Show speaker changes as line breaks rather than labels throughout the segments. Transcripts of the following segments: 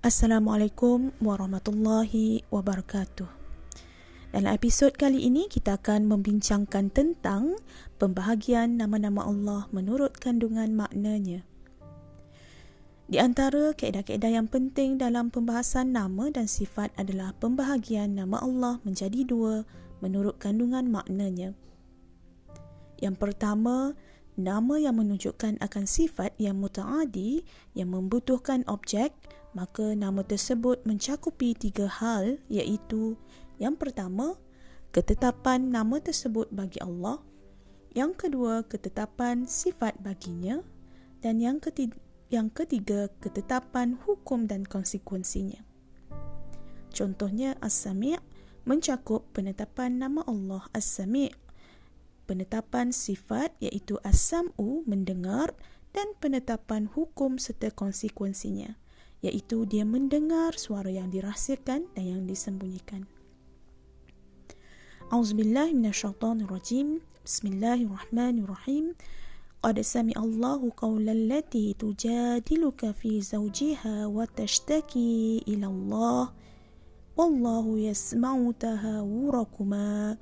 Assalamualaikum warahmatullahi wabarakatuh. Dalam episod kali ini kita akan membincangkan tentang pembahagian nama-nama Allah menurut kandungan maknanya. Di antara kaedah-kaedah yang penting dalam pembahasan nama dan sifat adalah pembahagian nama Allah menjadi dua menurut kandungan maknanya. Yang pertama, nama yang menunjukkan akan sifat yang mutaadi yang membutuhkan objek, maka nama tersebut mencakupi tiga hal iaitu yang pertama, ketetapan nama tersebut bagi Allah. Yang kedua, ketetapan sifat baginya dan yang ketiga yang ketiga, ketetapan hukum dan konsekuensinya. Contohnya, As-Sami' mencakup penetapan nama Allah As-Sami' penetapan sifat iaitu As-Sam'u mendengar dan penetapan hukum serta konsekuensinya iaitu dia mendengar suara yang dirahsiakan dan yang disembunyikan. Auzubillahi minasyaitonirrajim. Bismillahirrahmanirrahim. قد سمع الله قول التي تجادلك في زوجها وتشتكي إلى الله والله يسمع تهاوركما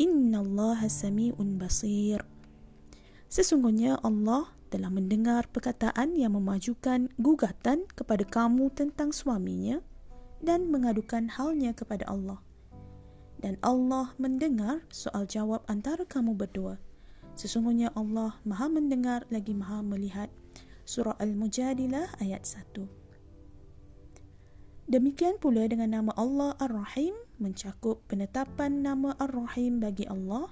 إن الله سميع بصير Sesungguhnya Allah telah mendengar perkataan yang memajukan gugatan kepada kamu tentang suaminya dan mengadukan halnya kepada Allah. Dan Allah mendengar soal jawab antara kamu berdua. Sesungguhnya Allah maha mendengar lagi maha melihat. Surah Al-Mujadilah ayat 1. Demikian pula dengan nama Allah Ar-Rahim mencakup penetapan nama Ar-Rahim bagi Allah,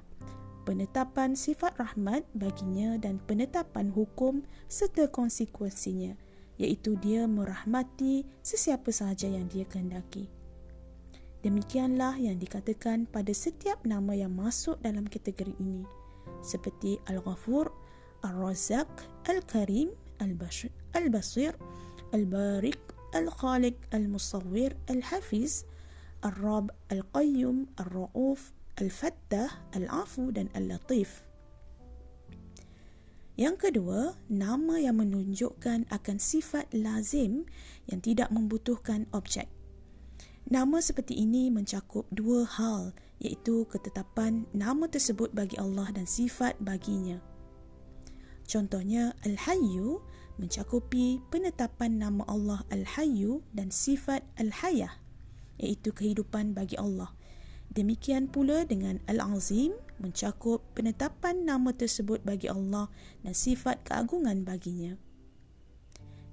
penetapan sifat rahmat baginya dan penetapan hukum serta konsekuensinya, iaitu dia merahmati sesiapa sahaja yang dia kehendaki. Demikianlah yang dikatakan pada setiap nama yang masuk dalam kategori ini seperti Al-Ghafur, Al-Razak, Al-Karim, Al-Basir, Al-Barik, Al-Khaliq, Al-Musawwir, Al-Hafiz, Al-Rab, Al-Qayyum, Al-Ra'uf, Al-Fattah, Al-Afu dan Al-Latif. Yang kedua, nama yang menunjukkan akan sifat lazim yang tidak membutuhkan objek. Nama seperti ini mencakup dua hal iaitu ketetapan nama tersebut bagi Allah dan sifat baginya. Contohnya Al-Hayyu mencakupi penetapan nama Allah Al-Hayyu dan sifat Al-Hayah iaitu kehidupan bagi Allah. Demikian pula dengan Al-Azim mencakup penetapan nama tersebut bagi Allah dan sifat keagungan baginya.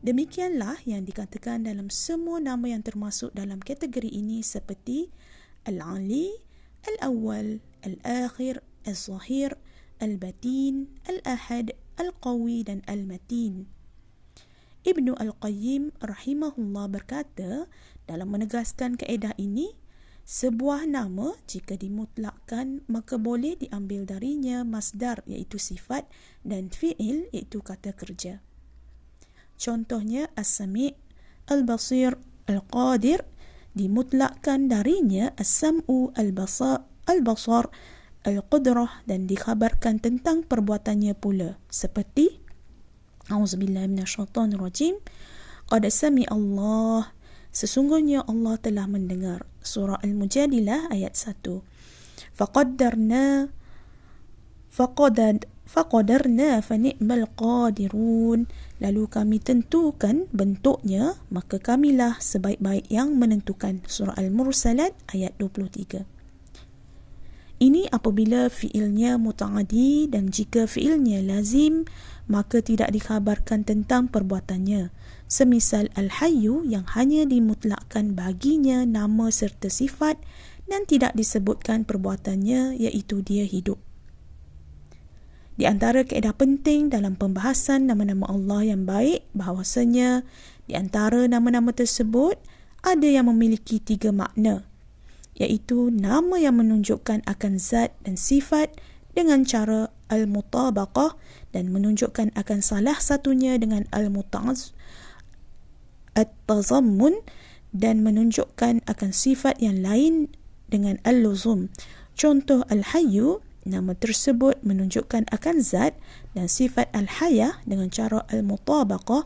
Demikianlah yang dikatakan dalam semua nama yang termasuk dalam kategori ini seperti Al-Ali, Al-Awwal, Al-Akhir, Al-Zahir, Al-Batin, Al-Ahad, Al-Qawi dan Al-Matin. Ibnu Al-Qayyim rahimahullah berkata dalam menegaskan kaedah ini, sebuah nama jika dimutlakkan maka boleh diambil darinya masdar iaitu sifat dan fi'il iaitu kata kerja. Contohnya As-Sami' Al-Basir Al-Qadir dimutlakkan darinya as-sam'u al-basar al-basar al-qudrah dan dikhabarkan tentang perbuatannya pula seperti auzubillahi minasyaitonirrajim qad sami Allah sesungguhnya Allah telah mendengar surah al-mujadilah ayat 1 faqaddarna faqadad faqadarna fa ni'mal qadirun. Lalu kami tentukan bentuknya maka kamilah sebaik-baik yang menentukan surah al-mursalat ayat 23 ini apabila fiilnya mutaaddi dan jika fiilnya lazim maka tidak dikhabarkan tentang perbuatannya semisal al-hayyu yang hanya dimutlakkan baginya nama serta sifat dan tidak disebutkan perbuatannya iaitu dia hidup. Di antara keedah penting dalam pembahasan nama-nama Allah yang baik bahawasanya di antara nama-nama tersebut ada yang memiliki tiga makna iaitu nama yang menunjukkan akan zat dan sifat dengan cara al-mutabaqah dan menunjukkan akan salah satunya dengan al-muta'az at-tazammun dan menunjukkan akan sifat yang lain dengan al-luzum. Contoh al-hayyu Nama tersebut menunjukkan akan zat dan sifat al-hayah dengan cara al-mutabaqah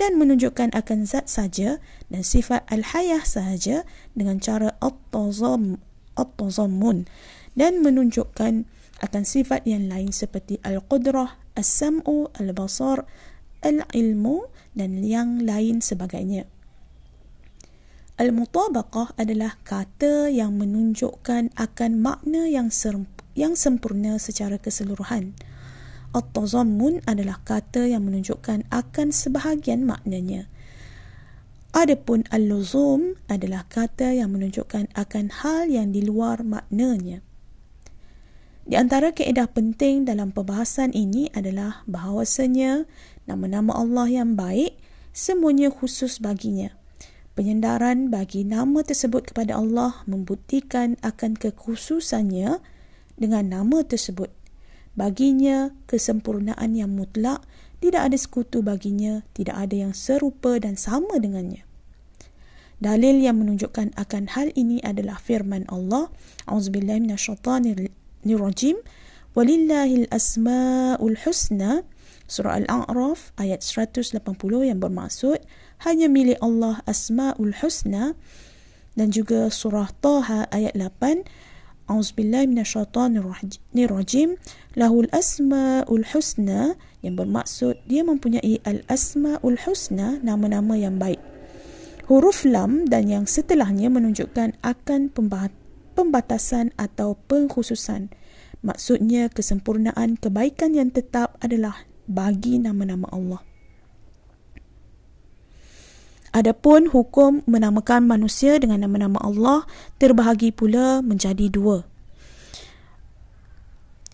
dan menunjukkan akan zat saja dan sifat al-hayah sahaja dengan cara at-tazam at-tazammun dan menunjukkan akan sifat yang lain seperti al-qudrah, as-sam'u, al-basar, al-ilmu dan yang lain sebagainya. Al-mutabaqah adalah kata yang menunjukkan akan makna yang yang sempurna secara keseluruhan. At-tazammun adalah kata yang menunjukkan akan sebahagian maknanya. Adapun al-luzum adalah kata yang menunjukkan akan hal yang di luar maknanya. Di antara kaedah penting dalam perbahasan ini adalah bahawasanya nama-nama Allah yang baik semuanya khusus baginya. Penyendaran bagi nama tersebut kepada Allah membuktikan akan kekhususannya dengan nama tersebut. Baginya, kesempurnaan yang mutlak, tidak ada sekutu baginya, tidak ada yang serupa dan sama dengannya. Dalil yang menunjukkan akan hal ini adalah firman Allah, Auzubillahi minasyaitanirrajim, Walillahil asma'ul husna, surah Al-A'raf ayat 180 yang bermaksud, hanya milik Allah Asmaul Husna dan juga surah Taha ayat 8 Auzubillahi minasyaitonirrajim lahul asmaul husna yang bermaksud dia mempunyai al asmaul husna nama-nama yang baik. Huruf lam dan yang setelahnya menunjukkan akan pembatasan atau pengkhususan. Maksudnya kesempurnaan kebaikan yang tetap adalah bagi nama-nama Allah. Adapun hukum menamakan manusia dengan nama-nama Allah terbahagi pula menjadi dua.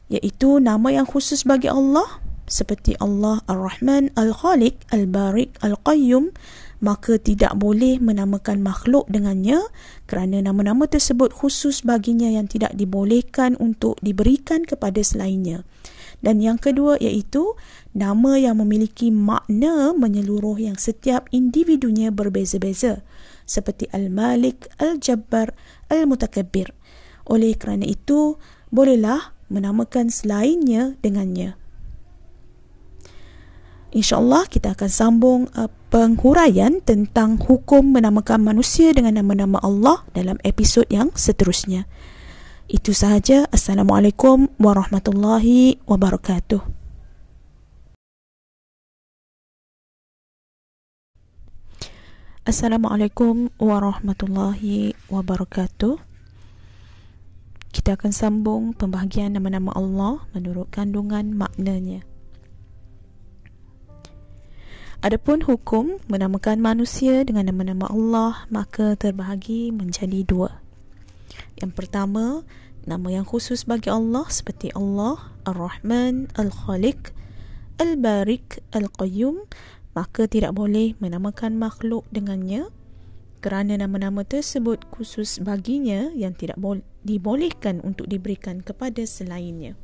Iaitu nama yang khusus bagi Allah seperti Allah Ar-Rahman, Al-Khaliq, Al-Barik, Al-Qayyum maka tidak boleh menamakan makhluk dengannya kerana nama-nama tersebut khusus baginya yang tidak dibolehkan untuk diberikan kepada selainnya. Dan yang kedua iaitu nama yang memiliki makna menyeluruh yang setiap individunya berbeza-beza seperti Al-Malik, Al-Jabbar, Al-Mutakabbir. Oleh kerana itu, bolehlah menamakan selainnya dengannya. InsyaAllah kita akan sambung uh, penghuraian tentang hukum menamakan manusia dengan nama-nama Allah dalam episod yang seterusnya. Itu sahaja. Assalamualaikum warahmatullahi wabarakatuh. Assalamualaikum warahmatullahi wabarakatuh. Kita akan sambung pembahagian nama-nama Allah menurut kandungan maknanya. Adapun hukum menamakan manusia dengan nama-nama Allah maka terbahagi menjadi dua. Yang pertama, nama yang khusus bagi Allah seperti Allah, Ar-Rahman, Al-Khaliq, Al-Barik, Al-Qayyum, maka tidak boleh menamakan makhluk dengannya kerana nama-nama tersebut khusus baginya yang tidak dibolehkan untuk diberikan kepada selainnya.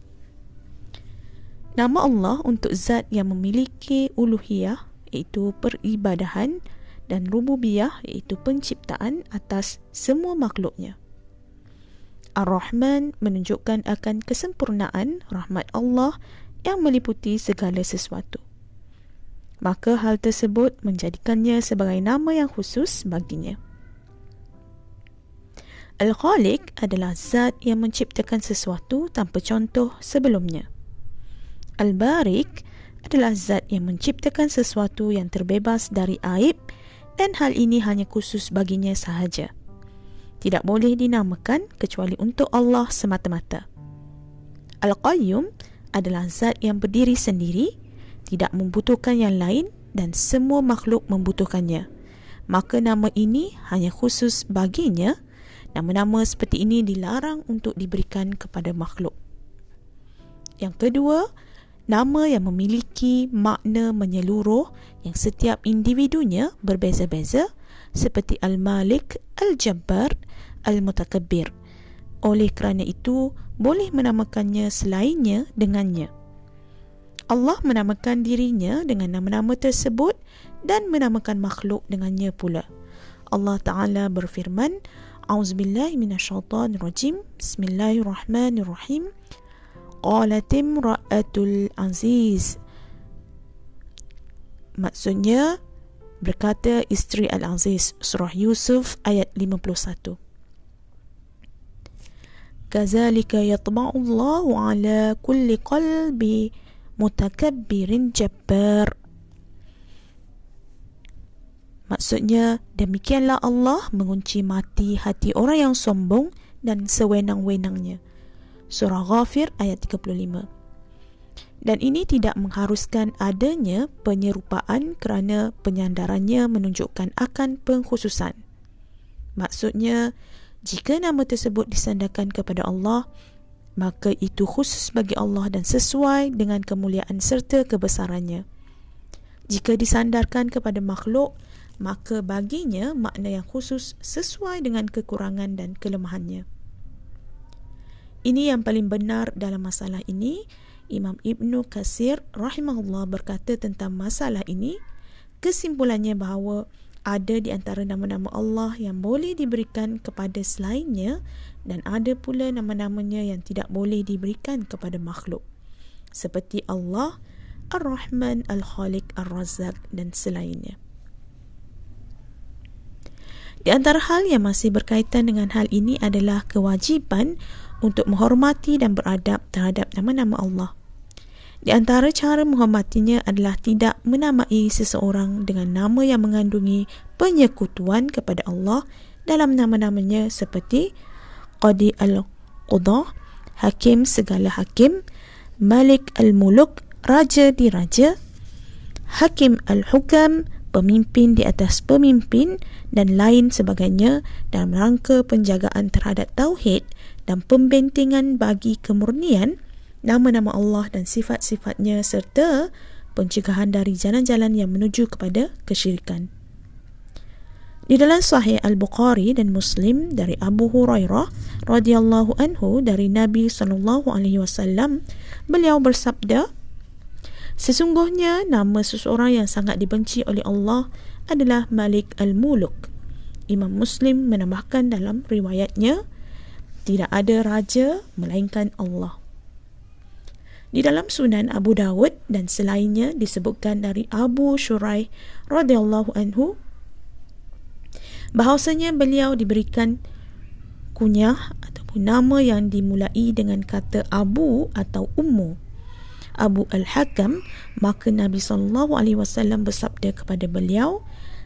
Nama Allah untuk zat yang memiliki uluhiyah iaitu peribadahan dan rububiyah iaitu penciptaan atas semua makhluknya. Ar-Rahman menunjukkan akan kesempurnaan rahmat Allah yang meliputi segala sesuatu. Maka hal tersebut menjadikannya sebagai nama yang khusus baginya. Al-Khaliq adalah zat yang menciptakan sesuatu tanpa contoh sebelumnya. Al-Barik adalah zat yang menciptakan sesuatu yang terbebas dari aib dan hal ini hanya khusus baginya sahaja tidak boleh dinamakan kecuali untuk Allah semata-mata. Al-Qayyum adalah zat yang berdiri sendiri, tidak membutuhkan yang lain dan semua makhluk membutuhkannya. Maka nama ini hanya khusus baginya. Nama-nama seperti ini dilarang untuk diberikan kepada makhluk. Yang kedua, nama yang memiliki makna menyeluruh yang setiap individunya berbeza-beza seperti Al-Malik, Al-Jabbar, Al-Mutakabbir. Oleh kerana itu, boleh menamakannya selainnya dengannya. Allah menamakan dirinya dengan nama-nama tersebut dan menamakan makhluk dengannya pula. Allah Ta'ala berfirman, A'udzubillahi minasyaitanirrajim. Bismillahirrahmanirrahim. Qalat imra'atul aziz. Maksudnya, Berkata isteri Al-Aziz surah Yusuf ayat 51. Kazalika yatba'u Allah ala kulli qalbi mutakabbirin jabbar. Maksudnya demikianlah Allah mengunci mati hati orang yang sombong dan sewenang-wenangnya. Surah Ghafir ayat 35 dan ini tidak mengharuskan adanya penyerupaan kerana penyandarannya menunjukkan akan pengkhususan. Maksudnya, jika nama tersebut disandarkan kepada Allah, maka itu khusus bagi Allah dan sesuai dengan kemuliaan serta kebesarannya. Jika disandarkan kepada makhluk, maka baginya makna yang khusus sesuai dengan kekurangan dan kelemahannya. Ini yang paling benar dalam masalah ini. Imam Ibnu Kasir rahimahullah berkata tentang masalah ini. Kesimpulannya bahawa ada di antara nama-nama Allah yang boleh diberikan kepada selainnya dan ada pula nama-namanya yang tidak boleh diberikan kepada makhluk. Seperti Allah Ar-Rahman Al-Khaliq Ar-Razzaq dan selainnya. Di antara hal yang masih berkaitan dengan hal ini adalah kewajiban untuk menghormati dan beradab terhadap nama-nama Allah. Di antara cara menghormatinya adalah tidak menamai seseorang dengan nama yang mengandungi penyekutuan kepada Allah dalam nama-namanya seperti Qadi Al-Qudah, Hakim segala hakim, Malik Al-Muluk, Raja di Raja, Hakim Al-Hukam, pemimpin di atas pemimpin dan lain sebagainya dalam rangka penjagaan terhadap tauhid dan pembentengan bagi kemurnian nama-nama Allah dan sifat-sifatnya serta pencegahan dari jalan-jalan yang menuju kepada kesyirikan. Di dalam Sahih Al-Bukhari dan Muslim dari Abu Hurairah radhiyallahu anhu dari Nabi sallallahu alaihi wasallam beliau bersabda Sesungguhnya nama seseorang yang sangat dibenci oleh Allah adalah Malik Al-Muluk. Imam Muslim menambahkan dalam riwayatnya tidak ada raja melainkan Allah. Di dalam Sunan Abu Dawud dan selainnya disebutkan dari Abu Shuraih radhiyallahu anhu bahawasanya beliau diberikan kunyah ataupun nama yang dimulai dengan kata Abu atau Ummu. Abu Al-Hakam, maka Nabi sallallahu alaihi wasallam bersabda kepada beliau,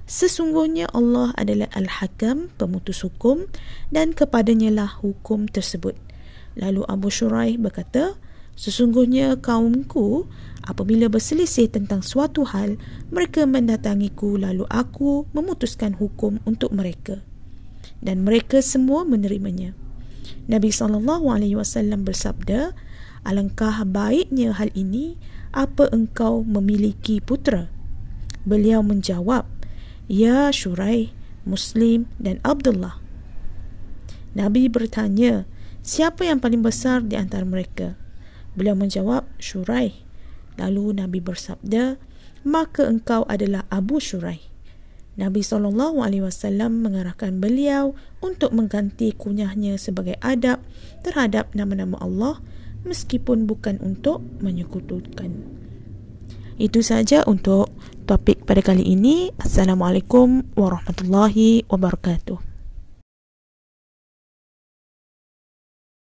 sesungguhnya Allah adalah Al-Hakam, pemutus hukum dan kepadanya lah hukum tersebut. Lalu Abu Shuraih berkata, Sesungguhnya kaumku apabila berselisih tentang suatu hal mereka mendatangiku lalu aku memutuskan hukum untuk mereka dan mereka semua menerimanya. Nabi saw bersabda, alangkah baiknya hal ini apa engkau memiliki putera? Beliau menjawab, ya Syurai, Muslim dan Abdullah. Nabi bertanya, siapa yang paling besar di antara mereka? Beliau menjawab, Syurai. Lalu Nabi bersabda, maka engkau adalah Abu Syurai. Nabi SAW mengarahkan beliau untuk mengganti kunyahnya sebagai adab terhadap nama-nama Allah meskipun bukan untuk menyekutukan. Itu saja untuk topik pada kali ini. Assalamualaikum warahmatullahi wabarakatuh.